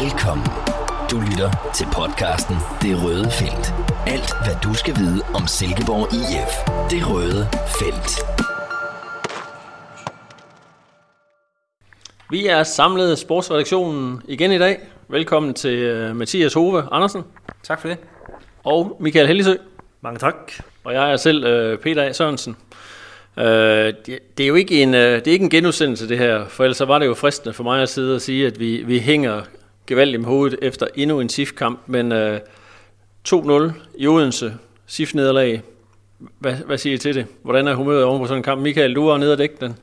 Velkommen. Du lytter til podcasten Det Røde Felt. Alt, hvad du skal vide om Silkeborg IF. Det Røde Felt. Vi er samlet sportsredaktionen igen i dag. Velkommen til uh, Mathias Hove Andersen Tak for det. og Michael Hellisø. Mange tak. Og jeg er selv uh, Peter A. Sørensen. Uh, det, det er jo ikke en, uh, det er ikke en genudsendelse det her, for ellers så var det jo fristende for mig at sidde og sige, at vi, vi hænger gevaldigt med hovedet efter endnu en SIF-kamp, men øh, 2-0 i Odense, SIF-nederlag. Hvad, hvad siger I til det? Hvordan er humøret oven på sådan en kamp? Michael, du var nede og dække den.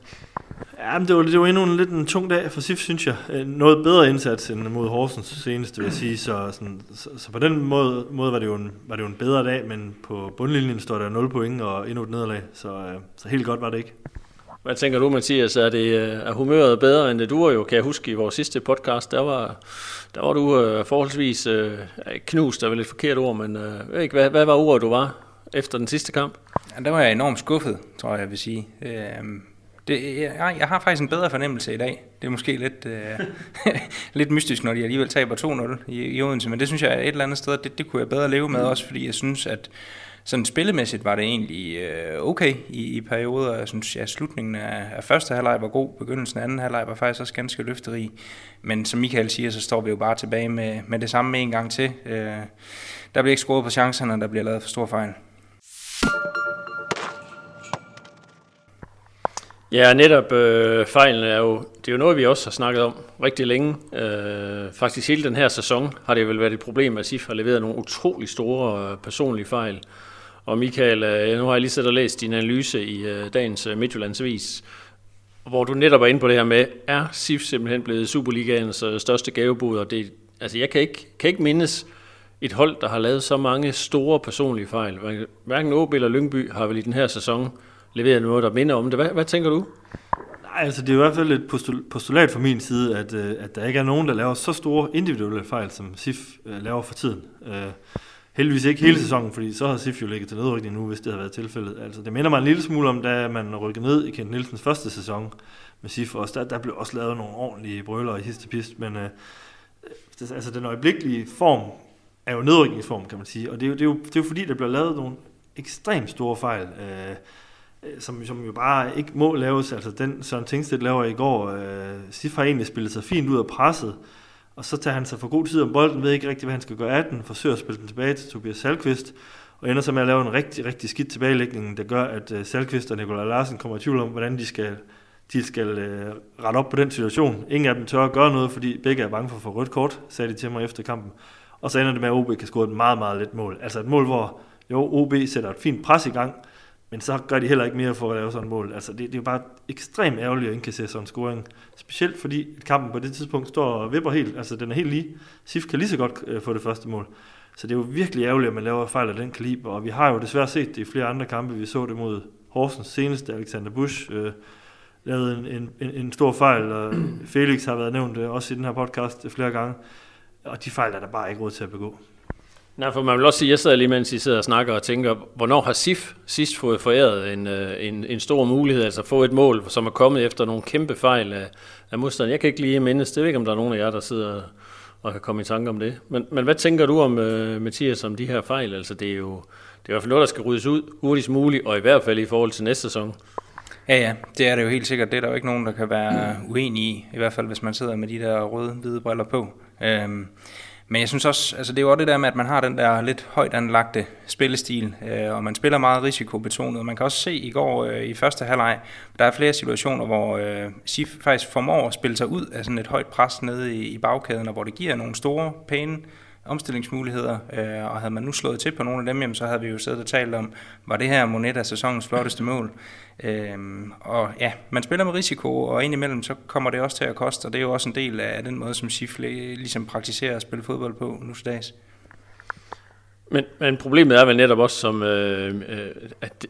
Ja, men det var, det var endnu en lidt en tung dag for SIF, synes jeg. Øh, noget bedre indsats end mod Horsens seneste, vil jeg sige. Så, sådan, så, så på den måde, måde var, det jo en, var det jo en bedre dag, men på bundlinjen står der 0 point og endnu et nederlag. Så, øh, så helt godt var det ikke. Hvad tænker du, Mathias? Er, det, øh, er humøret bedre end det? Du var jo, kan jeg huske, i vores sidste podcast, der var, der var du øh, forholdsvis øh, knust, der var lidt forkert ord, men øh, jeg ved ikke, hvad, hvad var ordet, du var efter den sidste kamp? Ja, der var jeg enormt skuffet, tror jeg, jeg vil sige. Øhm, det, jeg, jeg har faktisk en bedre fornemmelse i dag. Det er måske lidt, øh, lidt mystisk, når de alligevel taber 2-0 i, i Odense, men det synes jeg et eller andet sted, det, det kunne jeg bedre leve med også, fordi jeg synes, at sådan spillemæssigt var det egentlig øh, okay i, i perioder. Jeg synes, ja, slutningen af, af første halvleg var god, begyndelsen af anden halvleg var faktisk også ganske løfterig. Men som Michael siger, så står vi jo bare tilbage med, med det samme en gang til. Øh, der bliver ikke scoret på chancerne, og der bliver lavet for stor fejl. Ja, netop øh, fejlen er jo, det er jo noget, vi også har snakket om rigtig længe. Øh, faktisk hele den her sæson har det vel været et problem, at SIF har leveret nogle utrolig store øh, personlige fejl. Og Michael, øh, nu har jeg lige siddet og læst din analyse i øh, dagens øh, Midtjyllandsvis, hvor du netop er inde på det her med, er SIF simpelthen blevet Superligaens største gavebod? og det, altså jeg kan ikke, kan ikke mindes et hold, der har lavet så mange store personlige fejl. Hverken Åbe eller Lyngby har vel i den her sæson leveret noget, der minder om det. Hvad, hvad tænker du? Nej, altså det er i hvert fald et postul- postulat fra min side, at, at der ikke er nogen, der laver så store individuelle fejl, som SIF laver for tiden. Øh, heldigvis ikke hele sæsonen, fordi så har SIF jo ligget til nedrykning nu, hvis det har været tilfældet. Altså det minder mig en lille smule om, da man rykkede ned i Kent Nielsens første sæson med SIF også. Der, der blev også lavet nogle ordentlige brøler i sidste pist, men øh, det, altså den øjeblikkelige form er jo nedrykningsform, kan man sige. Og det er jo, det er jo, det er jo fordi, der bliver lavet nogle ekstremt store fejl. Øh, øh, som, som jo bare ikke må laves. Altså den Søren Tingstedt laver i går, øh, Sif har egentlig spillet sig fint ud af presset, og så tager han sig for god tid om bolden, ved ikke rigtig, hvad han skal gøre af den, forsøger at spille den tilbage til Tobias Salkvist, og ender så med at lave en rigtig, rigtig skidt tilbagelægning, der gør, at øh, Salkvist og Nikolaj Larsen kommer i tvivl om, hvordan de skal, de skal øh, rette op på den situation. Ingen af dem tør at gøre noget, fordi begge er bange for at få rødt kort, sagde de til mig efter kampen. Og så ender det med, at OB kan score et meget, meget let mål. Altså et mål, hvor jo, OB sætter et fint pres i gang, men så gør de heller ikke mere for at lave sådan et mål. Altså, det, det er jo bare ekstremt ærgerligt at indkassere sådan en scoring. Specielt fordi kampen på det tidspunkt står og vipper helt. Altså, den er helt lige. Sif kan lige så godt øh, få det første mål. Så det er jo virkelig ærgerligt, at man laver fejl af den kaliber. Og vi har jo desværre set det i flere andre kampe. Vi så det mod Horsens seneste, Alexander Busch, øh, lavede en, en, en, en stor fejl, og Felix har været nævnt øh, også i den her podcast flere gange. Og de fejl er der bare ikke råd til at begå. Nej, for man vil også sige, jeg sidder lige mens I sidder og snakker og tænker, hvornår har SIF sidst fået foræret en, øh, en, en stor mulighed, altså få et mål, som er kommet efter nogle kæmpe fejl af, af modstanderen. Jeg kan ikke lige mindes, det ved ikke, om der er nogen af jer, der sidder og kan komme i tanke om det. Men, men hvad tænker du om, uh, Mathias, om de her fejl? Altså det er jo det er i hvert fald noget, der skal ryddes ud hurtigst muligt, og i hvert fald i forhold til næste sæson. Ja, ja, det er det jo helt sikkert. Det er der jo ikke nogen, der kan være uenig i, i hvert fald hvis man sidder med de der røde-hvide briller på. Øhm, men jeg synes også, altså det er jo også det der med, at man har den der lidt højt anlagte spillestil, øh, og man spiller meget risikobetonet. Man kan også se i går øh, i første halvleg, der er flere situationer, hvor øh, SIF faktisk formår at spille sig ud af sådan et højt pres nede i, i bagkæden, og hvor det giver nogle store, pæne omstillingsmuligheder, øh, og havde man nu slået til på nogle af dem, jamen, så havde vi jo siddet og talt om, var det her Moneta sæsonens flotteste mål. Øh, og ja, man spiller med risiko, og indimellem så kommer det også til at koste, og det er jo også en del af den måde, som SIF ligesom praktiserer at spille fodbold på nu til dags. Men, men problemet er vel netop også, som, øh, øh, at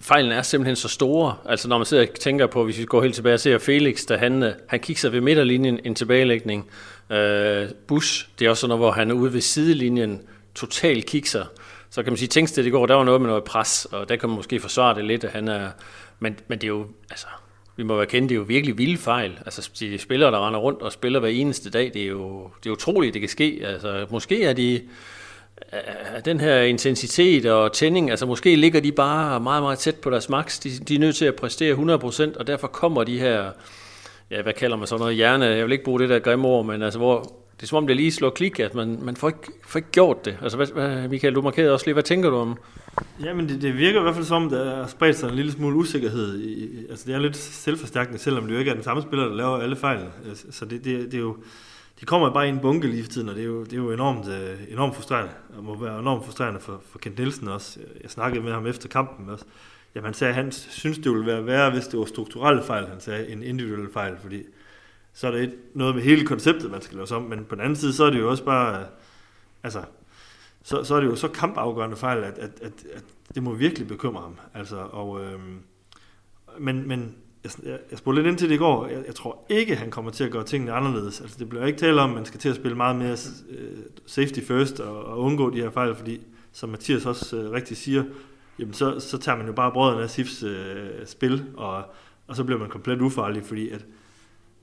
fejlen er simpelthen så store. Altså når man sidder og tænker på, hvis vi går helt tilbage og ser Felix, da han, øh, han kigger ved midterlinjen, en tilbagelægning. Øh, Bush, det er også noget, hvor han er ude ved sidelinjen, totalt kikser. Så kan man sige, Tænksted i går, der var noget med noget pres, og der kan man måske forsvare det lidt, at han er... Men, men det er jo, altså, vi må være kendt, det er jo virkelig vilde fejl. Altså de spillere, der render rundt og spiller hver eneste dag, det er jo det er utroligt, det kan ske. Altså måske er de er den her intensitet og tænding, altså måske ligger de bare meget, meget tæt på deres max. De, de er nødt til at præstere 100%, og derfor kommer de her, ja, hvad kalder man så noget, hjerne, jeg vil ikke bruge det der grimme ord, men altså hvor det er som om det lige slår klik, at man, man får, ikke, får ikke gjort det. Altså, hvad, hvad, Michael, du markerede også lige, hvad tænker du om? Jamen, det, det virker i hvert fald som, der er spredt sig en lille smule usikkerhed. I, altså, det er lidt selvforstærkende, selvom det jo ikke er den samme spiller, der laver alle fejl. Altså, så det, det, det er jo, de kommer bare i en bunke lige for tiden, og det er jo, det er jo enormt, øh, enormt frustrerende, og må være enormt frustrerende for, for Kent Nielsen også. Jeg snakkede med ham efter kampen også. Jamen, han sagde, at han synes, det ville være værre, hvis det var strukturelle fejl, han sagde, en individuelle fejl, fordi så er det et, noget med hele konceptet, man skal lave om, men på den anden side, så er det jo også bare, øh, altså, så, så er det jo så kampafgørende fejl, at, at, at, at det må virkelig bekymre ham. Altså, og, øhm, men, men jeg, jeg, spurgte lidt ind til det i går. Jeg, jeg tror ikke, han kommer til at gøre tingene anderledes. Altså, det bliver ikke tale om, at man skal til at spille meget mere øh, safety first og, og undgå de her fejl, fordi som Mathias også øh, rigtig siger, jamen så, så tager man jo bare brødrene af SIFs øh, spil, og, og så bliver man komplet ufarlig, fordi at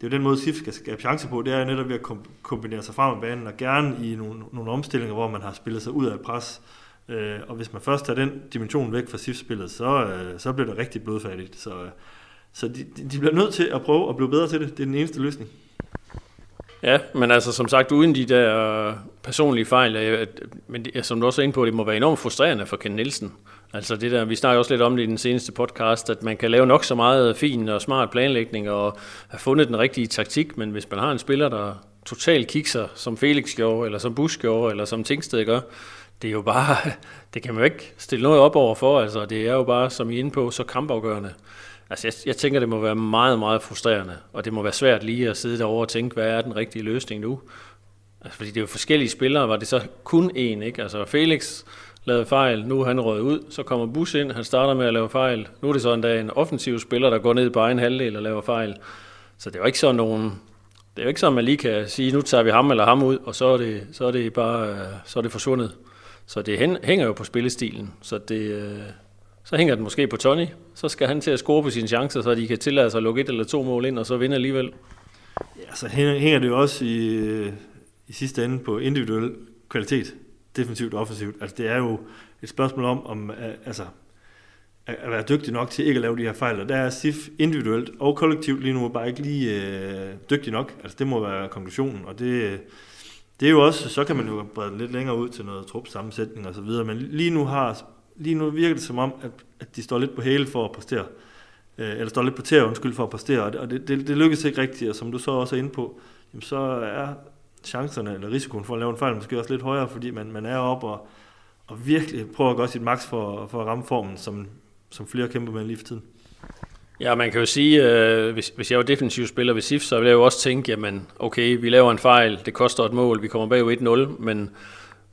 det er jo den måde, SIF skal skabe chance på, det er jo netop ved at kombinere sig frem med banen, og gerne i nogle, nogle omstillinger, hvor man har spillet sig ud af pres. Øh, og hvis man først tager den dimension væk fra SIF-spillet, så, øh, så bliver det rigtig blodfattigt. Så, øh, så de, de bliver nødt til at prøve at blive bedre til det. Det er den eneste løsning. Ja, men altså som sagt, uden de der øh, personlige fejl, men det, som du også er inde på, det må være enormt frustrerende for Ken Nielsen. Altså det der, vi snakker også lidt om det i den seneste podcast, at man kan lave nok så meget fin og smart planlægning og have fundet den rigtige taktik, men hvis man har en spiller, der totalt kikser, som Felix gjorde, eller som Busch gjorde, eller som Tingsted gør, det er jo bare, det kan man jo ikke stille noget op over for, altså det er jo bare, som I er inde på, så kampafgørende. Altså jeg, jeg tænker, det må være meget, meget frustrerende, og det må være svært lige at sidde derovre og tænke, hvad er den rigtige løsning nu? Altså, fordi det er jo forskellige spillere, var det så kun én, ikke? Altså Felix lavede fejl, nu er han røget ud, så kommer Bus ind, han starter med at lave fejl. Nu er det så endda en offensiv spiller, der går ned på egen halvdel og laver fejl. Så det er jo ikke sådan nogen, det er jo ikke sådan, man lige kan sige, nu tager vi ham eller ham ud, og så er det, så er det bare øh, så er det forsvundet. Så det hænger jo på spillestilen. Så det, øh, så hænger den måske på Tony. Så skal han til at score på sine chancer, så de kan tillade sig at lukke et eller to mål ind, og så vinde alligevel. Ja, så hænger det jo også i, øh, i sidste ende på individuel kvalitet, defensivt og offensivt. Altså det er jo et spørgsmål om, om øh, altså, at være dygtig nok til ikke at lave de her fejl. Og der er SIF individuelt og kollektivt lige nu bare ikke lige øh, dygtig nok. Altså det må være konklusionen, og det, det er jo også, så kan man jo brede lidt længere ud til noget trupsammensætning og så videre, men lige nu har lige nu virker det som om, at, at de står lidt på hæle for at præstere. Øh, eller står lidt på tæer, undskyld, for at præstere. Og det, det, det lykkes ikke rigtigt, og som du så også er inde på, jamen så er chancerne, eller risikoen for at lave en fejl, måske også lidt højere, fordi man, man er oppe og, og virkelig prøver at gøre sit maks for, for at ramme formen, som, som flere kæmper med lige for tiden. Ja, man kan jo sige, øh, hvis, hvis jeg var defensiv spiller ved SIF, så ville jeg jo også tænke, jamen okay, vi laver en fejl, det koster et mål, vi kommer bag 1-0, men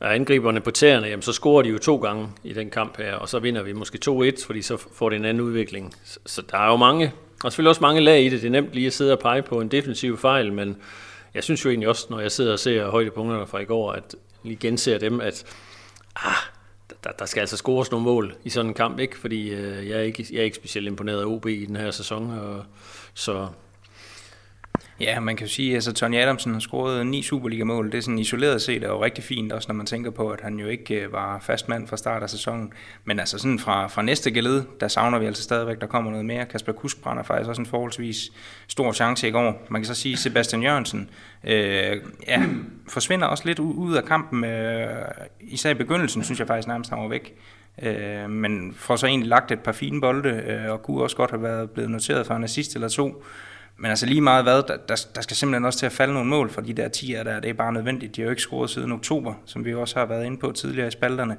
er angriberne på tæerne, jamen, så scorer de jo to gange i den kamp her, og så vinder vi måske 2-1, fordi så får det en anden udvikling. Så, så der er jo mange, og selvfølgelig også mange lag i det. Det er nemt lige at sidde og pege på en defensiv fejl, men jeg synes jo egentlig også, når jeg sidder og ser højdepunkterne fra i går, at lige genser dem, at ah, der, der skal altså scores nogle mål i sådan en kamp, ikke? fordi øh, jeg, er ikke, jeg er ikke specielt imponeret af OB i den her sæson, og, så Ja, man kan jo sige, at altså, Tony Adamsen har scoret ni Superliga-mål. Det er sådan isoleret set er jo rigtig fint, også når man tænker på, at han jo ikke øh, var fast mand fra start af sæsonen. Men altså sådan fra, fra næste geled, der savner vi altså stadigvæk, der kommer noget mere. Kasper Kusk brænder faktisk også en forholdsvis stor chance i går. Man kan så sige, at Sebastian Jørgensen øh, ja, forsvinder også lidt ud af kampen. Øh, især i begyndelsen, synes jeg faktisk nærmest, han var væk. Øh, men får så egentlig lagt et par fine bolde, øh, og kunne også godt have været blevet noteret for en assist eller to. Men altså lige meget hvad, der, der, der skal simpelthen også til at falde nogle mål for de der 10'er der. Det er bare nødvendigt. De har jo ikke scoret siden oktober, som vi også har været inde på tidligere i spalterne.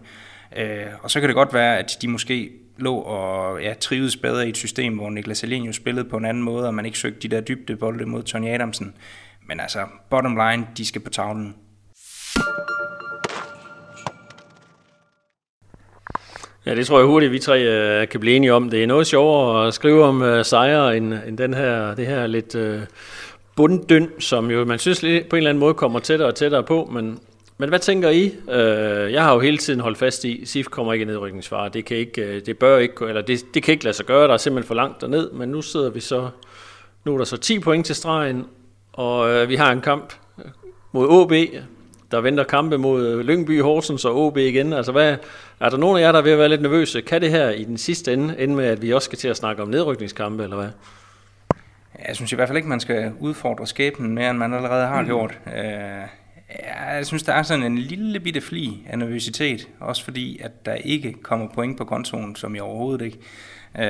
Øh, og så kan det godt være, at de måske lå og ja, trivedes bedre i et system, hvor Niklas jo spillede på en anden måde, og man ikke søgte de der dybde bolde mod Tony Adamsen. Men altså, bottom line, de skal på tavlen. Ja, det tror jeg hurtigt, vi tre uh, kan blive enige om. Det er noget sjovere at skrive om uh, sejre, end, end den her, det her lidt øh, uh, bunddøn, som jo man synes lidt, på en eller anden måde kommer tættere og tættere på. Men, men hvad tænker I? Uh, jeg har jo hele tiden holdt fast i, SIF kommer ikke i nedrykningsfare. Det, kan ikke, uh, det bør ikke, eller det, det kan ikke lade sig gøre, der er simpelthen for langt derned. Men nu sidder vi så Nu er der så 10 point til stregen, og øh, vi har en kamp mod OB, der venter kampe mod Lyngby, Horsens og OB igen. Altså, hvad, er der nogen af jer, der er ved at være lidt nervøse? Kan det her i den sidste ende ende med, at vi også skal til at snakke om nedrykningskampe, eller hvad? Jeg synes i hvert fald ikke, man skal udfordre skæbnen mere, end man allerede har gjort. Mm. jeg synes, der er sådan en lille bitte fli af nervøsitet, også fordi, at der ikke kommer point på kontoen, som jeg overhovedet ikke. Øh,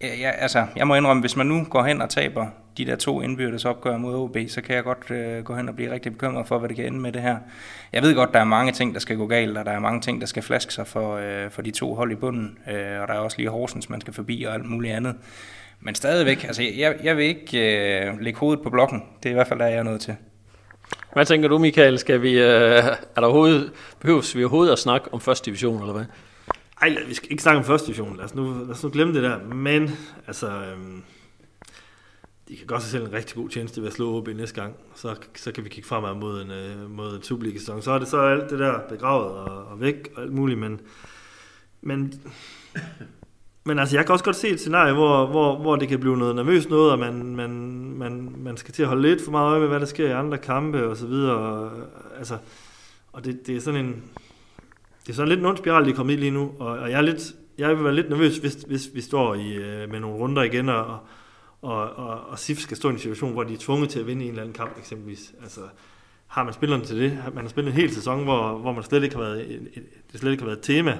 jeg, altså, jeg må indrømme, hvis man nu går hen og taber de der to indbyrdes opgør mod OB, så kan jeg godt øh, gå hen og blive rigtig bekymret for, hvad det kan ende med det her. Jeg ved godt, der er mange ting, der skal gå galt, og der er mange ting, der skal flaske sig for, øh, for de to hold i bunden, øh, og der er også lige Horsens, man skal forbi og alt muligt andet. Men stadigvæk, altså jeg, jeg vil ikke øh, lægge hovedet på blokken. Det er i hvert fald der, jeg er nødt til. Hvad tænker du, Michael? Skal vi, øh, er der overhovedet, behøves vi overhovedet at snakke om første division, eller hvad? Ej, vi skal ikke snakke om første division. Lad os nu, lad os nu glemme det der. Men, altså, øhm, de kan godt se selv en rigtig god tjeneste ved at slå OB næste gang. Så, så kan vi kigge fremad mod en, øh, mod en Superliga-sæson. Så er det så alt det der begravet og, og væk og alt muligt, men, men men altså, jeg kan også godt se et scenarie, hvor, hvor, hvor det kan blive noget nervøst noget, og man, man, man, man skal til at holde lidt for meget øje med, hvad der sker i andre kampe og så videre. Og, altså, og det, det er sådan en... Det er sådan lidt en ond spiral, de er kommet i lige nu, og, og jeg, er lidt, jeg vil være lidt nervøs, hvis, hvis vi står i, øh, med nogle runder igen, og, og, og, og SIF skal stå i en situation, hvor de er tvunget til at vinde en eller anden kamp eksempelvis. Altså, har man spillerne til det? Man har spillet en hel sæson, hvor, hvor man slet ikke har været, det slet ikke har været et tema.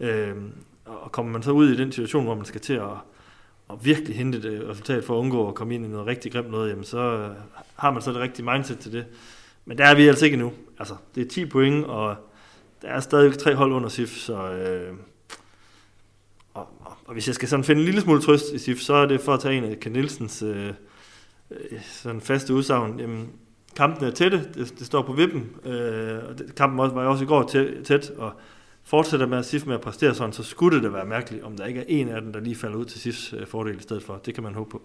Øhm, og kommer man så ud i den situation, hvor man skal til at, at virkelig hente det øh, resultat for at undgå at komme ind i noget rigtig grimt noget, jamen så øh, har man så det rigtige mindset til det. Men der er vi altså ikke endnu. Altså, det er 10 point, og der er stadig tre hold under SIF, så... Øh, og, og, og hvis jeg skal sådan finde en lille smule trøst i SIF, så er det for at tage en af Ken Nielsens øh, øh, sådan faste udsagn. Jamen, kampen er tætte, det, det står på vippen, øh, og det, kampen var også i går tæt, tæt og fortsætter med at SIF med at præstere sådan, så skulle det da være mærkeligt, om der ikke er en af dem, der lige falder ud til SIFs øh, fordel i stedet for. Det kan man håbe på.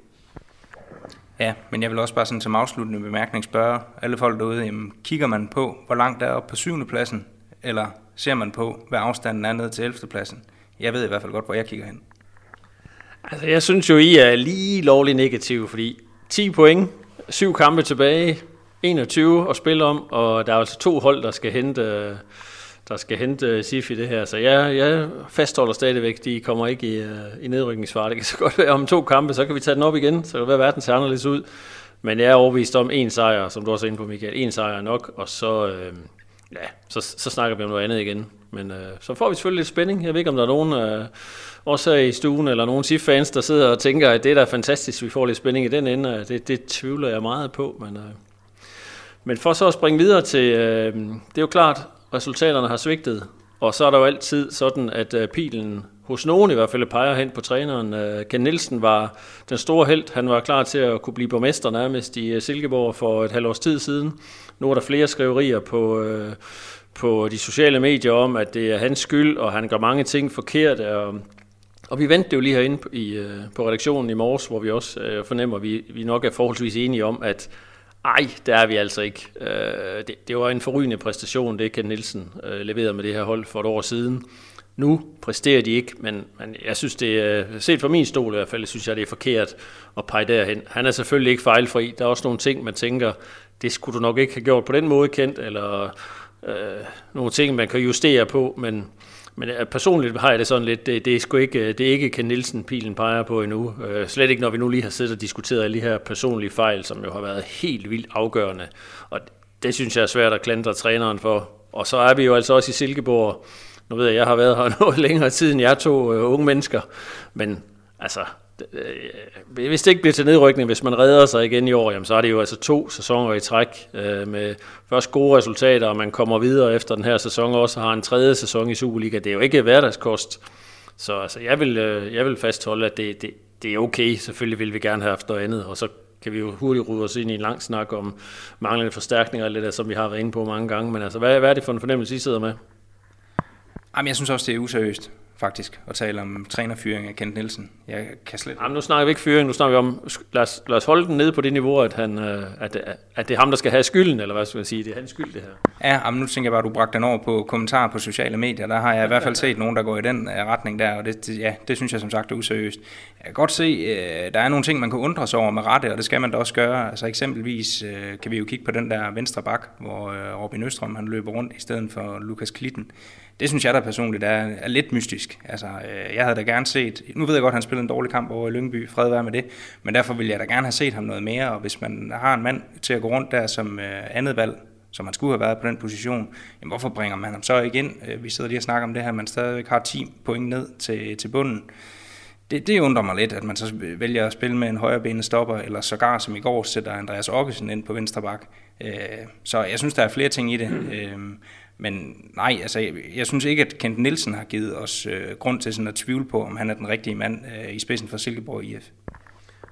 Ja, men jeg vil også bare sådan som afsluttende bemærkning spørge alle folk derude, jamen, kigger man på, hvor langt der er op på syvende pladsen, eller ser man på, hvad afstanden er ned til 11. pladsen? Jeg ved i hvert fald godt, hvor jeg kigger hen. Altså, jeg synes jo, I er lige lovligt negative, fordi 10 point, syv kampe tilbage, 21 at spille om, og der er altså to hold, der skal hente der skal hente SIF i det her. Så jeg, jeg fastholder stadigvæk, de kommer ikke i, øh, i nedrykningsfart. Det kan så godt være om to kampe, så kan vi tage den op igen, så kan det være, at verden ser anderledes ud. Men jeg er overbevist om en sejr, som du også er inde på, Michael. En sejr er nok, og så, øh, ja, så, så snakker vi om noget andet igen. Men øh, så får vi selvfølgelig lidt spænding. Jeg ved ikke, om der er nogen, øh, også i stuen, eller nogen SIF-fans, der sidder og tænker, at det der er fantastisk, vi får lidt spænding i den ende. Øh, det, det tvivler jeg meget på, men... Øh, men for så at springe videre til, øh, det er jo klart, resultaterne har svigtet, og så er der jo altid sådan, at øh, pilen hos nogen i hvert fald peger hen på træneren. Øh, Ken Nielsen var den store held. Han var klar til at kunne blive borgmester nærmest i øh, Silkeborg for et halvt års tid siden. Nu er der flere skriverier på, øh, på de sociale medier om, at det er hans skyld, og han gør mange ting forkert. Og, og vi ventede jo lige herinde på, i, øh, på redaktionen i morges, hvor vi også øh, fornemmer, at vi, vi nok er forholdsvis enige om, at ej, der er vi altså ikke. Øh, det, det var en forrygende præstation, det Ken Nielsen øh, leverede med det her hold for et år siden. Nu præsterer de ikke, men, men jeg synes, det er, set fra min stol i hvert fald, synes jeg, det er forkert at pege derhen. Han er selvfølgelig ikke fejlfri. Der er også nogle ting, man tænker, det skulle du nok ikke have gjort på den måde kendt, eller øh, nogle ting, man kan justere på, men men øh, personligt har jeg det sådan lidt, det, det er sgu ikke, det er ikke Ken Nielsen pilen peger på endnu. Øh, slet ikke, når vi nu lige har siddet og diskuteret alle de her personlige fejl, som jo har været helt vildt afgørende. Og det synes jeg er svært at klandre træneren for. Og så er vi jo altså også i Silkeborg. Nu ved jeg, jeg har været her noget længere tid end jeg to uh, øh, unge mennesker. Men altså, Øh, hvis det ikke bliver til nedrykning, hvis man redder sig igen i år, jamen, så er det jo altså to sæsoner i træk øh, med først gode resultater, og man kommer videre efter den her sæson også har en tredje sæson i Superliga. Det er jo ikke hverdagskost. Så altså, jeg, vil, øh, jeg vil fastholde, at det, det, det er okay. Selvfølgelig vil vi gerne have haft noget andet, og så kan vi jo hurtigt rydde os ind i en lang snak om manglende forstærkninger, eller det som vi har været inde på mange gange. Men altså, hvad, hvad er det for en fornemmelse, I sidder med? Jamen, jeg synes også, det er useriøst faktisk, at tale om trænerfyring af Kent Nielsen. Jeg kan slet Jamen, nu snakker vi ikke fyring, nu snakker vi om, lad os, lad os holde den nede på det niveau, at, han, øh, at, at det er ham, der skal have skylden, eller hvad skal man sige, det er hans skyld, det her. Ja, men nu tænker jeg bare, at du bragte den over på kommentarer på sociale medier. Der har jeg i hvert fald set nogen, der går i den øh, retning der, og det, det, ja, det synes jeg som sagt er useriøst. Jeg kan godt se, øh, der er nogle ting, man kan undre sig over med rette, og det skal man da også gøre. Altså eksempelvis kan vi jo kigge på den der venstre bak, hvor Robin Østrøm han løber rundt i stedet for Lukas Klitten det synes jeg da personligt er, er lidt mystisk. Altså, øh, jeg havde da gerne set, nu ved jeg godt, at han spillede en dårlig kamp over i Lyngby, fred være med det, men derfor ville jeg da gerne have set ham noget mere, og hvis man har en mand til at gå rundt der som øh, andet valg, som han skulle have været på den position, jamen hvorfor bringer man ham så ikke ind? Øh, vi sidder lige og snakker om det her, man stadigvæk har 10 point ned til, til bunden. Det, det undrer mig lidt, at man så vælger at spille med en højrebenet stopper, eller sågar som i går sætter Andreas Okkesen ind på venstre bak. Øh, så jeg synes, der er flere ting i det. Øh, men nej, altså, jeg, jeg synes ikke, at Kent Nielsen har givet os øh, grund til sådan at tvivle på, om han er den rigtige mand øh, i spidsen for Silkeborg IF.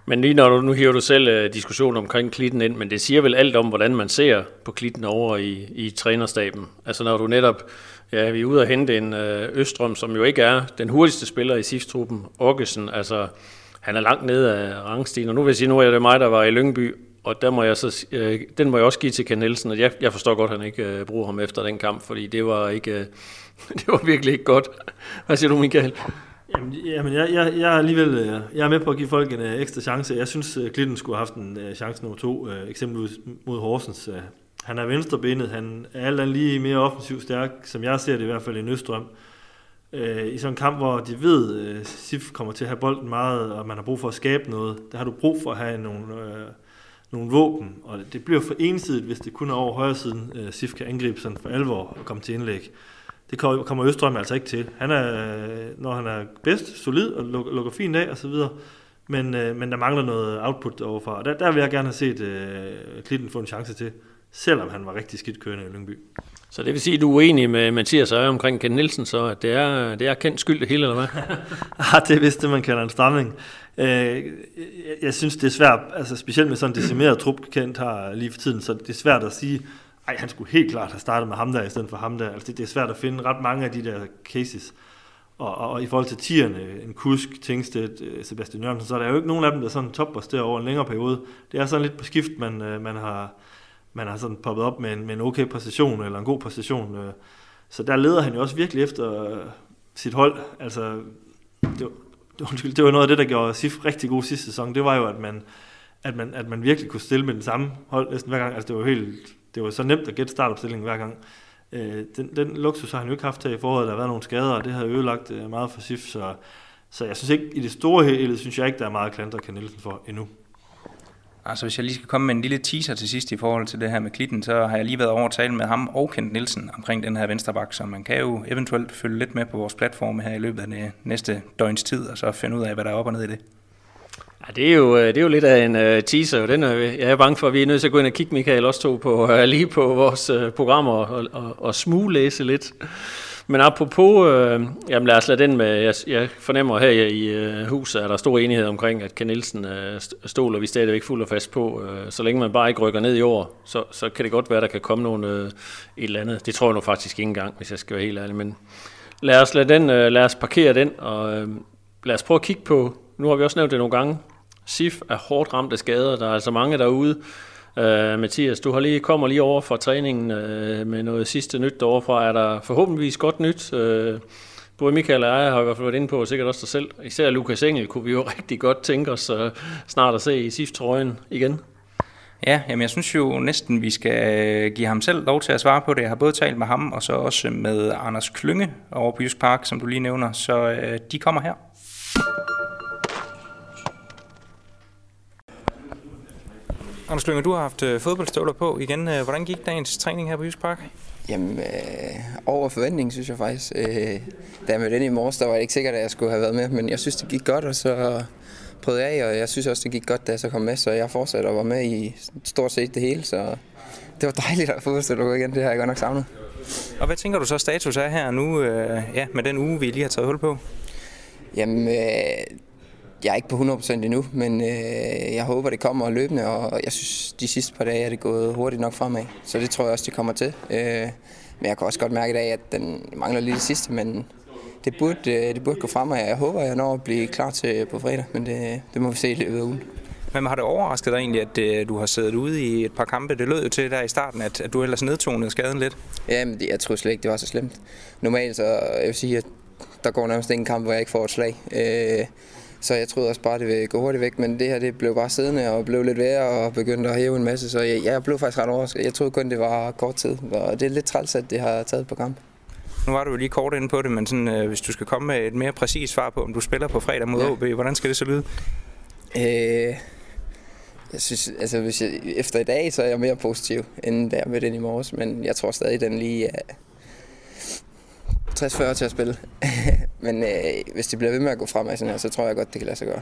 Men lige når du nu hiver du selv øh, diskussionen omkring klitten ind, men det siger vel alt om, hvordan man ser på klitten over i, i trænerstaben. Altså når du netop, ja, vi er ude at hente en øh, Østrøm, som jo ikke er den hurtigste spiller i SIF-truppen, Orgesen, altså han er langt nede af rangstigen, og nu vil jeg sige, nu er det mig, der var i Lyngby, og der må jeg så, øh, den må jeg også give til Ken Nielsen, at jeg, jeg forstår godt, at han ikke øh, bruger ham efter den kamp, fordi det var, ikke, øh, det var virkelig ikke godt. Hvad siger du, Michael? Jamen, jamen jeg, jeg, jeg, er alligevel øh, jeg er med på at give folk en øh, ekstra chance. Jeg synes, øh, Klitten skulle have haft en øh, chance nummer to, øh, eksempelvis mod Horsens. Øh. han er venstrebenet, han er alt andet lige mere offensivt stærk, som jeg ser det i hvert fald i Nøstrøm. Øh, I sådan en kamp, hvor de ved, øh, Sif kommer til at have bolden meget, og man har brug for at skabe noget, der har du brug for at have nogle... Øh, nogle våben, og det bliver for ensidigt, hvis det kun er over højre siden, øh, SIF kan angribe sådan for alvor og komme til indlæg. Det kommer Østrøm altså ikke til. Han er, øh, når han er bedst, solid og lukker, lukker fint af osv., men, øh, men der mangler noget output overfra. Og der, der vil jeg gerne have set øh, Klitten få en chance til, selvom han var rigtig skidt kørende i Lyngby. Så det vil sige, at du er uenig med Mathias Øje omkring Ken Nielsen, så at det er, det er kendt skyld det hele, eller hvad? ah, det er vist det, man kalder en stramning. Øh, jeg synes, det er svært, altså specielt med sådan en decimeret trup, Kent har lige for tiden, så det er svært at sige, ej, han skulle helt klart have startet med ham der, i stedet for ham der. Altså, det, det er svært at finde ret mange af de der cases. Og, og, og i forhold til tierne, en Kusk, Tingstedt, øh, Sebastian Jørgensen, så er der jo ikke nogen af dem, der sådan toppresterer over en længere periode. Det er sådan lidt på skift, man, øh, man har, man har sådan poppet op med en, med en okay præstation, eller en god præstation. Øh, så der leder han jo også virkelig efter øh, sit hold. Altså, det, undskyld, det var noget af det, der gjorde SIF rigtig god sidste sæson. Det var jo, at man, at man, at man virkelig kunne stille med den samme hold næsten hver gang. Altså, det var helt, det var så nemt at gætte startopstillingen hver gang. Øh, den, den luksus har han jo ikke haft her i foråret. Der har været nogle skader, og det har ødelagt øh, meget for SIF. Så, så jeg synes ikke, i det store hele, synes jeg ikke, der er meget klandre kan Nielsen for endnu. Altså hvis jeg lige skal komme med en lille teaser til sidst i forhold til det her med Klitten, så har jeg lige været over at tale med ham og Kent Nielsen omkring den her vensterbak, så man kan jo eventuelt følge lidt med på vores platform her i løbet af det næste døgns tid, og så finde ud af, hvad der er op og ned i det. Ja, det er jo, øh, det er jo lidt af en uh, teaser. Den er, jeg er bange for, at vi er nødt til at gå ind og kigge, Michael, også to på, uh, lige på vores uh, programmer og, og, og smuglæse lidt. Men apropos, øh, jamen lad os lade den med, jeg, jeg fornemmer her i øh, huset, at der er stor enighed omkring, at Ken Nielsen øh, stoler vi stadigvæk fuld og fast på. Øh, så længe man bare ikke rykker ned i år, så, så kan det godt være, der kan komme nogle øh, et eller andet. Det tror jeg nu faktisk ikke engang, hvis jeg skal være helt ærlig. Men lad os, lade den, øh, lad os parkere den, og øh, lad os prøve at kigge på, nu har vi også nævnt det nogle gange, SIF er hårdt ramt af skader. Der er altså mange derude, Uh, Mathias, du har lige kommer lige over fra træningen uh, med noget sidste nyt derovre Er der forhåbentligvis godt nyt? Uh, både Michael og jeg har i hvert fald været inde på, og sikkert også dig selv. Især Lukas Engel kunne vi jo rigtig godt tænke os uh, snart at se i SIF-trøjen igen. Ja, jamen jeg synes jo næsten, vi skal give ham selv lov til at svare på det. Jeg har både talt med ham, og så også med Anders Klynge over på Jysk Park, som du lige nævner. Så uh, de kommer her. Anders Lynger, du har haft øh, fodboldstøvler på igen. Øh, hvordan gik dagens træning her på Jysk Park? Jamen, øh, over forventning, synes jeg faktisk. Øh, da jeg mødte ind i morges, der var det ikke sikkert, at jeg skulle have været med, men jeg synes, det gik godt, og så prøvede jeg af, og jeg synes også, det gik godt, da jeg så kom med, så jeg fortsatte og var med i stort set det hele, så det var dejligt at få fodboldstøvler igen, det har jeg godt nok savnet. Og hvad tænker du så status er her nu, øh, ja, med den uge, vi lige har taget hul på? Jamen, øh, jeg er ikke på 100% endnu, men øh, jeg håber, det kommer løbende, og jeg synes, de sidste par dage er det gået hurtigt nok fremad. Så det tror jeg også, det kommer til. Øh, men jeg kan også godt mærke i dag, at den mangler lige det sidste, men det, burde, øh, det burde gå frem, og jeg håber, jeg når at blive klar til på fredag, men det, det må vi se i løbet af ugen. Men har det overrasket dig egentlig, at øh, du har siddet ude i et par kampe? Det lød jo til der i starten, at, at du ellers nedtonede skaden lidt. Ja, men det, jeg tror slet ikke, det var så slemt. Normalt så, jeg vil sige, at der går nærmest ingen kamp, hvor jeg ikke får et slag. Øh, så jeg troede også bare, det ville gå hurtigt væk, men det her det blev bare siddende og blev lidt værre og begyndte at hæve en masse, så jeg, jeg blev faktisk ret overrasket. Jeg troede kun, det var kort tid, og det er lidt træls, at det har taget på kamp. Nu var du jo lige kort inde på det, men sådan, øh, hvis du skal komme med et mere præcist svar på, om du spiller på fredag mod ja. OB, hvordan skal det så lyde? Øh, jeg synes, altså hvis jeg, efter i dag, så er jeg mere positiv, end der med den i morges, men jeg tror stadig, den lige er 60-40 til at spille. men øh, hvis det bliver ved med at gå fremad sådan her, så tror jeg godt, det kan lade sig gøre.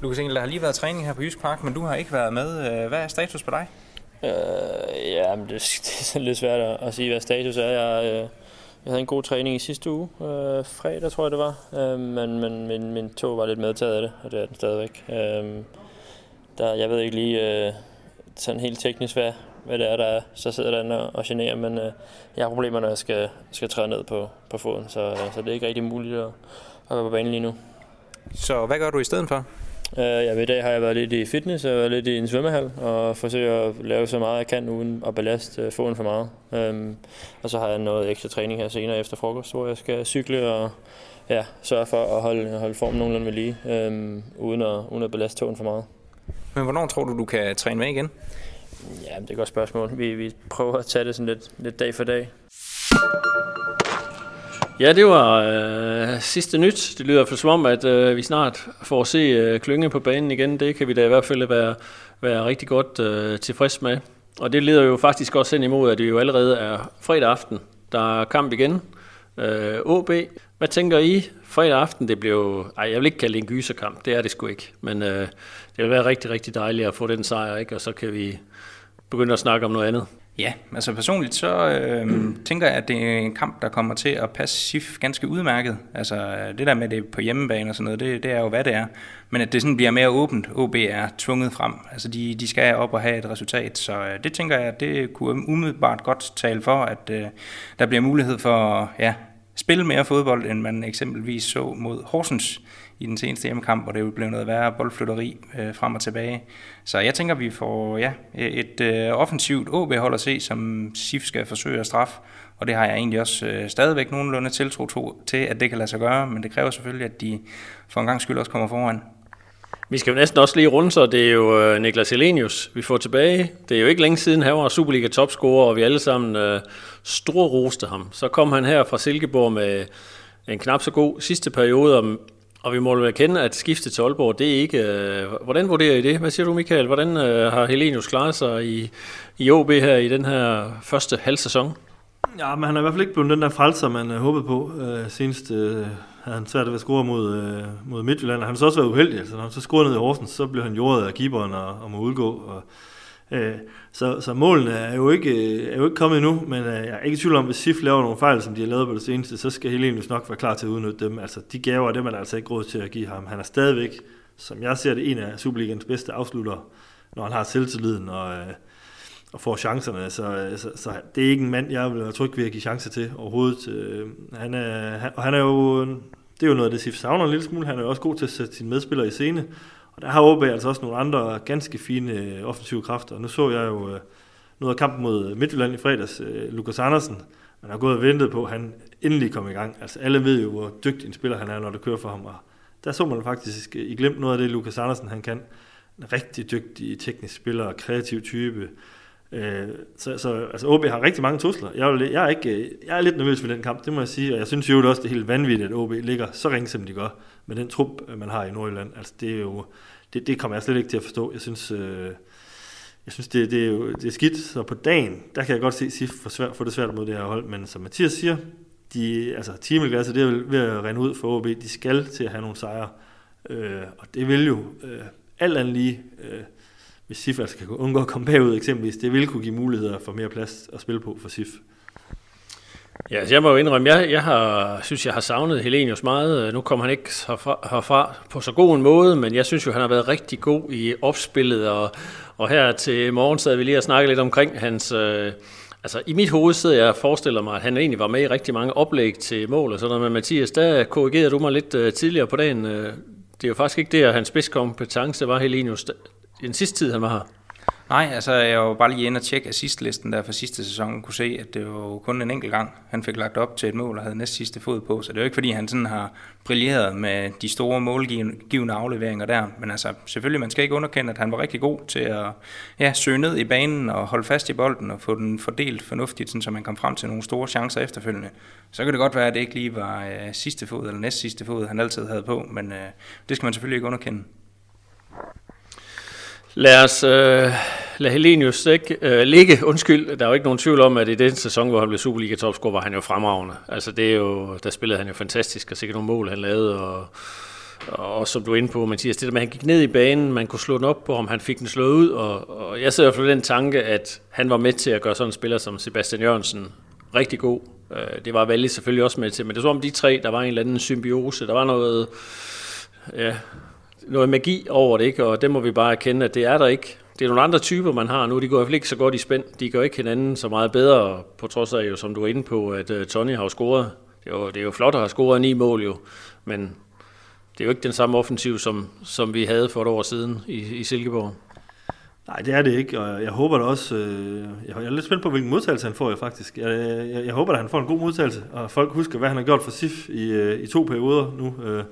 Lukas Engel, der har lige været træning her på Jysk Park, men du har ikke været med. Øh, hvad er status på dig? Øh, ja, men det, det er sådan lidt svært at, at sige, hvad status er. Jeg, øh, jeg havde en god træning i sidste uge, øh, fredag tror jeg det var, øh, men, men min, min tog var lidt medtaget af det, og det er den stadigvæk. Øh, der, jeg ved ikke lige øh, sådan helt teknisk, hvad, hvad det er, der er. Så sidder der og, og generer, men øh, jeg har problemer, når jeg skal, skal træde ned på, på foden, så, så det er ikke rigtig muligt at, at være på banen lige nu. Så hvad gør du i stedet for? Uh, ja, i dag har jeg været lidt i fitness og været lidt i en svømmehal og forsøger at lave så meget jeg kan uden at belaste uh, foden for meget. Um, og så har jeg noget ekstra træning her senere efter frokost, hvor jeg skal cykle og ja, sørge for at holde, holde formen nogenlunde ved lige, um, uden, at, uden at belaste tåen for meget. Men hvornår tror du, du kan træne med igen? Ja, det er et godt spørgsmål. Vi, vi prøver at tage det sådan lidt, lidt dag for dag. Ja, det var øh, sidste nyt. Det lyder for som om, at øh, vi snart får se øh, Klynge på banen igen. Det kan vi da i hvert fald være, være rigtig godt øh, tilfreds med. Og det leder jo faktisk også ind imod, at det jo allerede er fredag aften. Der er kamp igen. Øh, OB. Hvad tænker I? Fredag aften, det bliver Ej, jeg vil ikke kalde det en gyserkamp. Det er det sgu ikke. Men øh, det vil være rigtig, rigtig dejligt at få den sejr, ikke? Og så kan vi begynde at snakke om noget andet. Ja, altså personligt så øh, tænker jeg, at det er en kamp, der kommer til at passe SIF ganske udmærket. Altså øh, det der med det på hjemmebane og sådan noget, det, det er jo hvad det er. Men at det sådan bliver mere åbent, OB er tvunget frem. Altså de, de skal op og have et resultat, så øh, det tænker jeg, at det kunne umiddelbart godt tale for, at øh, der bliver mulighed for ja, spille mere fodbold, end man eksempelvis så mod Horsens i den seneste hjemmekamp, hvor det blev noget værre boldflytteri øh, frem og tilbage. Så jeg tænker, vi får ja, et øh, offensivt OB-hold at se, som SIF skal forsøge at straffe, og det har jeg egentlig også øh, stadigvæk nogenlunde tiltro to, til, at det kan lade sig gøre, men det kræver selvfølgelig, at de for en gang skyld også kommer foran. Vi skal jo næsten også lige runde, så det er jo øh, Niklas Helenius, vi får tilbage. Det er jo ikke længe siden, han var Superliga topscorer, og vi alle sammen øh, roste ham. Så kom han her fra Silkeborg med en knap så god sidste periode, og vi må jo erkende, at skifte til Aalborg, det er ikke... Øh, hvordan vurderer I det? Hvad siger du, Michael? Hvordan øh, har Helenius klaret sig i, i OB her i den her første halv sæson? Ja, men han er i hvert fald ikke blevet den der frelser, man øh, håbede på. Øh, senest øh, havde han svært ved at score mod, øh, mod Midtjylland. Han har så også været uheldig. Altså, når han så scorede ned i Horsens, så blev han jordet af keeperen og, og må udgå. Og, øh, så, så målene er jo ikke, øh, er jo ikke kommet endnu, men øh, jeg er ikke i tvivl om, hvis SIF laver nogle fejl, som de har lavet på det seneste, så skal Helenius nok være klar til at udnytte dem. Altså, de gaver, dem er der altså ikke råd til at give ham. Han er stadigvæk, som jeg ser det, en af Superligans bedste afslutter, når han har selvtilliden og, øh, og får chancerne. Så, så, så det er ikke en mand, jeg vil være tryg ved at give chancer til overhovedet. Øh, han er, han, og han er jo, det er jo noget af det, SIF savner en lille smule. Han er jo også god til at sætte sine medspillere i scene. Og der har OB altså også nogle andre ganske fine øh, offensive kræfter. Nu så jeg jo øh, noget af kampen mod Midtjylland i fredags, øh, Lukas Andersen. Man har gået og ventet på, at han endelig kom i gang. Altså alle ved jo, hvor dygtig en spiller han er, når det kører for ham. Og der så man faktisk i glemt noget af det, Lukas Andersen han kan. En rigtig dygtig teknisk spiller, kreativ type. Øh, Så, så altså, OB har rigtig mange trusler. Jeg, vil, jeg, er ikke, øh, jeg er lidt nervøs for den kamp, det må jeg sige. Og jeg synes jo også, det er helt vanvittigt, at OB ligger så ringe, som de gør, med den trup, øh, man har i Nordjylland. Altså, det er jo det, det kommer jeg slet ikke til at forstå. Jeg synes, øh, jeg synes det, det, er jo, det er skidt. Så på dagen, der kan jeg godt se SIF for, svært, for det svært mod det her hold. Men som Mathias siger, de, altså timeglasset, det er ved at rende ud for OB. De skal til at have nogle sejre. Øh, og det vil jo øh, alt andet lige, øh, hvis SIF altså kan undgå at komme bagud eksempelvis, det vil kunne give muligheder for mere plads at spille på for SIF. Ja, altså jeg må jo indrømme, jeg, jeg har, synes, jeg har savnet Helenius meget. Nu kommer han ikke herfra, herfra på så god en måde, men jeg synes jo, han har været rigtig god i opspillet, og, og her til morgen sad vi lige og snakkede lidt omkring hans, øh, Altså, i mit hoved sidder jeg og forestiller mig, at han egentlig var med i rigtig mange oplæg til mål og sådan noget. Men Mathias, der korrigerede du mig lidt øh, tidligere på dagen. Øh, det er jo faktisk ikke det, at hans spidskompetence var Helenius den sidste tid, han var her. Nej, altså jeg var bare lige inde og tjekke assistlisten der for sidste sæson, og kunne se, at det var kun en enkelt gang, han fik lagt op til et mål og havde næst sidste fod på. Så det er jo ikke, fordi han sådan har brilleret med de store målgivende afleveringer der. Men altså, selvfølgelig, man skal ikke underkende, at han var rigtig god til at ja, søge ned i banen og holde fast i bolden og få den fordelt fornuftigt, sådan, så man kom frem til nogle store chancer efterfølgende. Så kan det godt være, at det ikke lige var øh, sidste fod eller næst sidste fod, han altid havde på, men øh, det skal man selvfølgelig ikke underkende. Lad os øh, lade Helenius ikke, øh, ligge. Undskyld, der er jo ikke nogen tvivl om, at i den sæson, hvor han blev Superliga-topscorer, var han jo fremragende. Altså, det er jo, der spillede han jo fantastisk, og sikkert nogle mål, han lavede, og, og som du er inde på, Mathias, det der med, at han gik ned i banen, man kunne slå den op på ham, han fik den slået ud, og, og jeg sidder i hvert fald den tanke, at han var med til at gøre sådan en spiller som Sebastian Jørgensen rigtig god. Øh, det var Valle selvfølgelig også med til, men det var om de tre, der var en eller anden symbiose, der var noget, ja, noget magi over det, ikke? og det må vi bare erkende, at det er der ikke. Det er nogle andre typer, man har nu. De går i hvert fald ikke så godt i spænd. De gør ikke hinanden så meget bedre, på trods af, jo, som du er inde på, at uh, Tony har scoret. Det er, jo, det er jo flot at have scoret ni mål, jo. men det er jo ikke den samme offensiv, som, som vi havde for et år siden i, i Silkeborg. Nej, det er det ikke, og jeg håber da også, øh, jeg er lidt spændt på, hvilken modtagelse han får jo faktisk. Jeg, jeg, jeg håber at han får en god modtagelse, og folk husker, hvad han har gjort for SIF i, øh, i to perioder nu. Øh,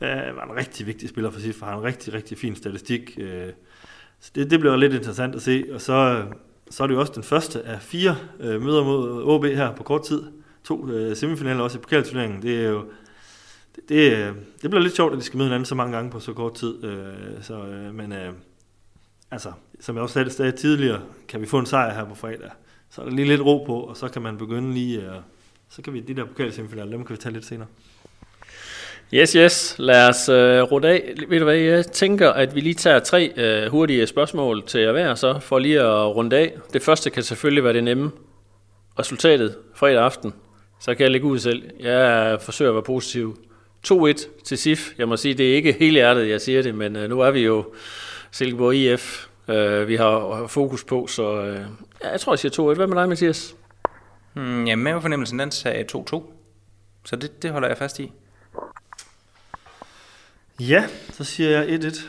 øh, var en rigtig vigtig spiller for sidst, for han har en rigtig, rigtig fin statistik. Øh, så det, det bliver lidt interessant at se, og så, så er det jo også den første af fire øh, møder mod OB her på kort tid. To øh, semifinaler også i pokalturneringen. Det er jo det, det, øh, det bliver lidt sjovt, at de skal møde hinanden så mange gange på så kort tid. Øh, så, øh, men øh, altså, som jeg også sagde, sagde tidligere, kan vi få en sejr her på fredag. Så er der lige lidt ro på, og så kan man begynde lige, øh, så kan vi de der pokalsemifinaler, dem kan vi tage lidt senere. Yes, yes. Lad os øh, runde af. Ved du hvad, jeg tænker, at vi lige tager tre øh, hurtige spørgsmål til jer hver, så, for lige at runde af. Det første kan selvfølgelig være det nemme. Resultatet fredag aften. Så kan jeg lægge ud selv. Jeg forsøger at være positiv. 2-1 til SIF. Jeg må sige, det er ikke hele hjertet, jeg siger det, men øh, nu er vi jo Silkeborg IF. øh, vi har fokus på, så uh, jeg tror, jeg siger 2-1. Hvad med dig, Mathias? Hmm, ja, mavefornemmelsen den sagde 2-2. Så det, det holder jeg fast i. Ja, så siger jeg 1-1.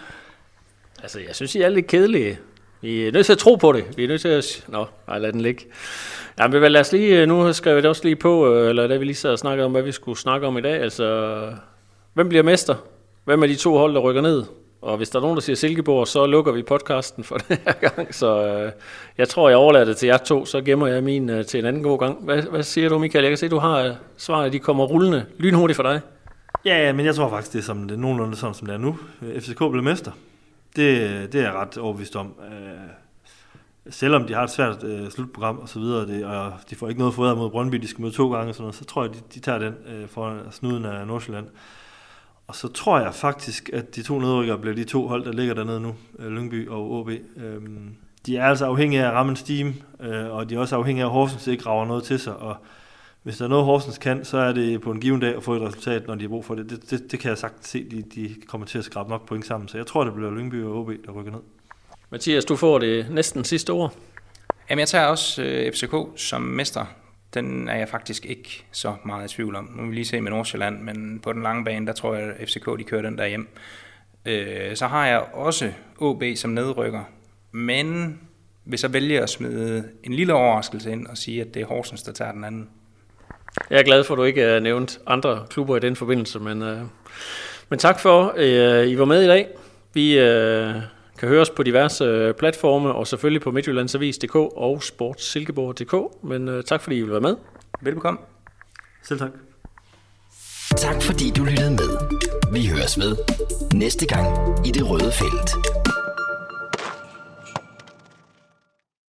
Altså, jeg synes, I er lidt kedelige. Vi er nødt til at tro på det. Vi er nødt til at... Nå, nej, lad den ligge. Ja, men lad os lige... Øh, nu skrev jeg det også lige på, øh, eller da vi lige sad og snakkede om, hvad vi skulle snakke om i dag. Altså, hvem bliver mester? Hvem er de to hold, der rykker ned? Og hvis der er nogen, der siger Silkeborg, så lukker vi podcasten for den her gang. Så øh, jeg tror, jeg overlader det til jer to, så gemmer jeg min øh, til en anden god gang. Hvad, hvad siger du, Michael? Jeg kan se, du har øh, svaret, de kommer rullende lynhurtigt for dig. Ja, ja, men jeg tror faktisk, det er som det er nogenlunde sådan, som det er nu. Øh, FCK blev mester. Det, det er jeg ret overbevist om. Øh, selvom de har et svært øh, slutprogram og så videre, det, og de får ikke noget foræret mod Brøndby, de skal møde to gange og sådan noget, så tror jeg, de, de tager den øh, for snuden af Nordsjælland. Og så tror jeg faktisk, at de to nedrykkere bliver de to hold, der ligger dernede nu, øh, Lyngby og OB. Øh, de er altså afhængige af at steam, øh, og de er også afhængige af, at Horsens ikke rager noget til sig, og hvis der er noget, Horsens kan, så er det på en given dag at få et resultat, når de har brug for det. Det, det, det kan jeg sagt se, de, de kommer til at skrabe nok point sammen. Så jeg tror, det bliver Lyngby og OB, der rykker ned. Mathias, du får det næsten sidste ord. Jamen, jeg tager også øh, FCK som mester. Den er jeg faktisk ikke så meget i tvivl om. Nu vil vi lige se med Nordsjælland, men på den lange bane, der tror jeg, at FCK de kører den der hjem. Øh, så har jeg også OB som nedrykker. Men hvis jeg vælger at smide en lille overraskelse ind og sige, at det er Horsens, der tager den anden, jeg er glad for, at du ikke har nævnt andre klubber i den forbindelse, men, øh, men tak for, at øh, I var med i dag. Vi øh, kan høres på diverse øh, platforme, og selvfølgelig på Midtjyllandsavis.dk og sportsilkeborg.dk, men øh, tak fordi I vil være med. Velbekomme. Selv tak. Tak fordi du lyttede med. Vi høres med næste gang i det røde felt.